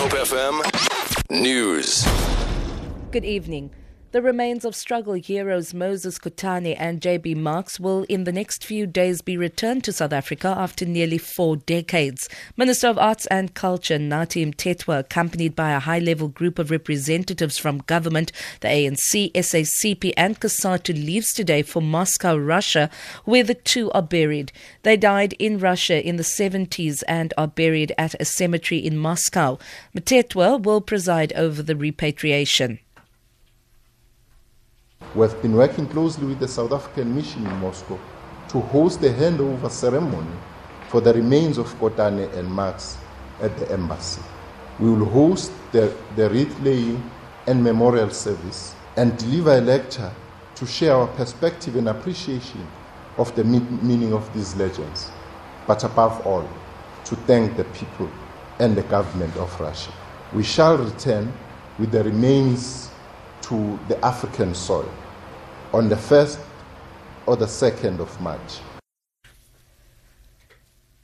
Hope FM News. Good evening. The remains of struggle heroes Moses Kotane and JB Marks will in the next few days be returned to South Africa after nearly four decades. Minister of Arts and Culture Nathi Mthethwa, accompanied by a high-level group of representatives from government, the ANC, SACP and COSATU leaves today for Moscow, Russia, where the two are buried. They died in Russia in the 70s and are buried at a cemetery in Moscow. Mthethwa will preside over the repatriation. We have been working closely with the South African mission in Moscow to host the handover ceremony for the remains of Kotane and Marks at the embassy. We will host the, the wreath laying and memorial service and deliver a lecture to share our perspective and appreciation of the meaning of these legends, but above all, to thank the people and the government of Russia. We shall return with the remains to the African soil on the 1st or the 2nd of March.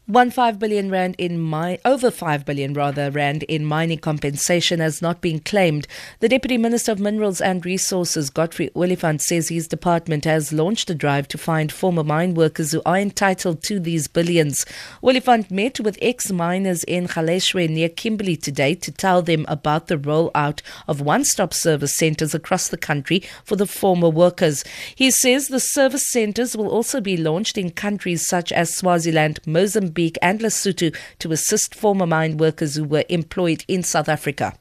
One five billion rand in my over five billion rather rand in mining compensation has not been claimed. The Deputy Minister of Minerals and Resources, Godfrey Oliphant, says his department has launched a drive to find former mine workers who are entitled to these billions. Oliphant met with ex-miners in Galeshewe near Kimberley today to tell them about the rollout of one-stop service centres across the country for the former workers. He says the service centres will also be launched in countries such as Swaziland, Mozambique Mozambique and Lesotho to assist former mine workers who were employed in South Africa.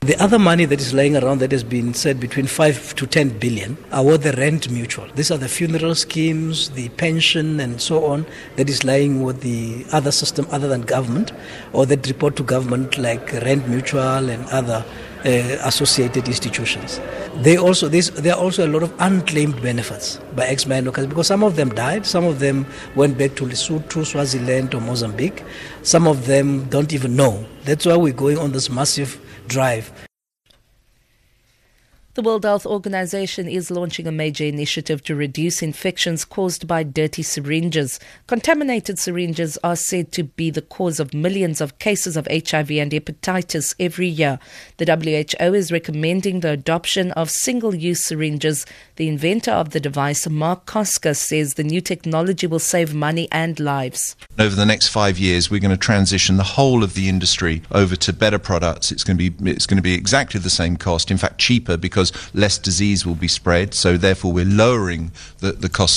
The other money that is lying around that has been said between 5 to 10 billion are what the Rand Mutual. These are the funeral schemes, the pension and so on that is lying with the other system other than government or that report to government like Rand Mutual and other uh, associated institutions. They also there are also a lot of unclaimed benefits by ex-mine workers because some of them died, some of them went back to Lesotho, Swaziland, or Mozambique. Some of them don't even know. That's why we're going on this massive drive. The World Health Organization is launching a major initiative to reduce infections caused by dirty syringes. Contaminated syringes are said to be the cause of millions of cases of HIV and hepatitis every year. The WHO is recommending the adoption of single use syringes. The inventor of the device, Marc Koska, says the new technology will save money and lives. Over the next five years, we're going to transition the whole of the industry over to better products. It's going to be, it's going to be exactly the same cost, in fact, cheaper because because less disease will be spread. So therefore, we're lowering the, the cost